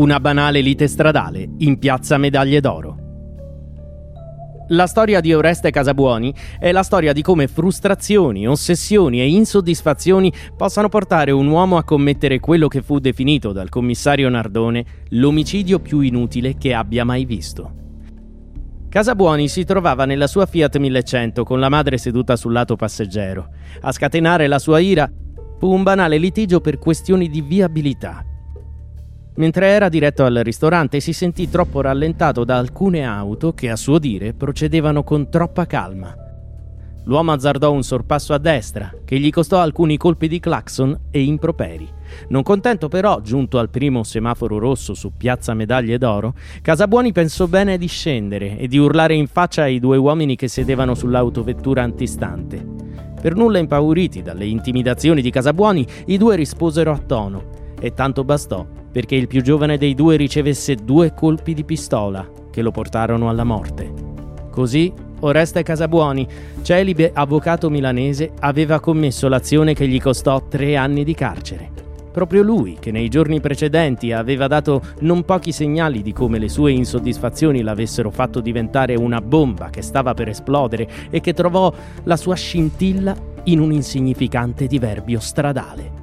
Una banale lite stradale in piazza Medaglie d'Oro. La storia di Oreste Casabuoni è la storia di come frustrazioni, ossessioni e insoddisfazioni possano portare un uomo a commettere quello che fu definito dal commissario Nardone l'omicidio più inutile che abbia mai visto. Casabuoni si trovava nella sua Fiat 1100 con la madre seduta sul lato passeggero. A scatenare la sua ira fu un banale litigio per questioni di viabilità. Mentre era diretto al ristorante si sentì troppo rallentato da alcune auto che a suo dire procedevano con troppa calma. L'uomo azzardò un sorpasso a destra che gli costò alcuni colpi di clacson e improperi. Non contento però, giunto al primo semaforo rosso su Piazza Medaglie d'Oro, Casabuoni pensò bene di scendere e di urlare in faccia ai due uomini che sedevano sull'autovettura antistante. Per nulla impauriti dalle intimidazioni di Casabuoni, i due risposero a tono e tanto bastò perché il più giovane dei due ricevesse due colpi di pistola che lo portarono alla morte. Così Oreste Casabuoni, celibe avvocato milanese, aveva commesso l'azione che gli costò tre anni di carcere. Proprio lui, che nei giorni precedenti aveva dato non pochi segnali di come le sue insoddisfazioni l'avessero fatto diventare una bomba che stava per esplodere e che trovò la sua scintilla in un insignificante diverbio stradale.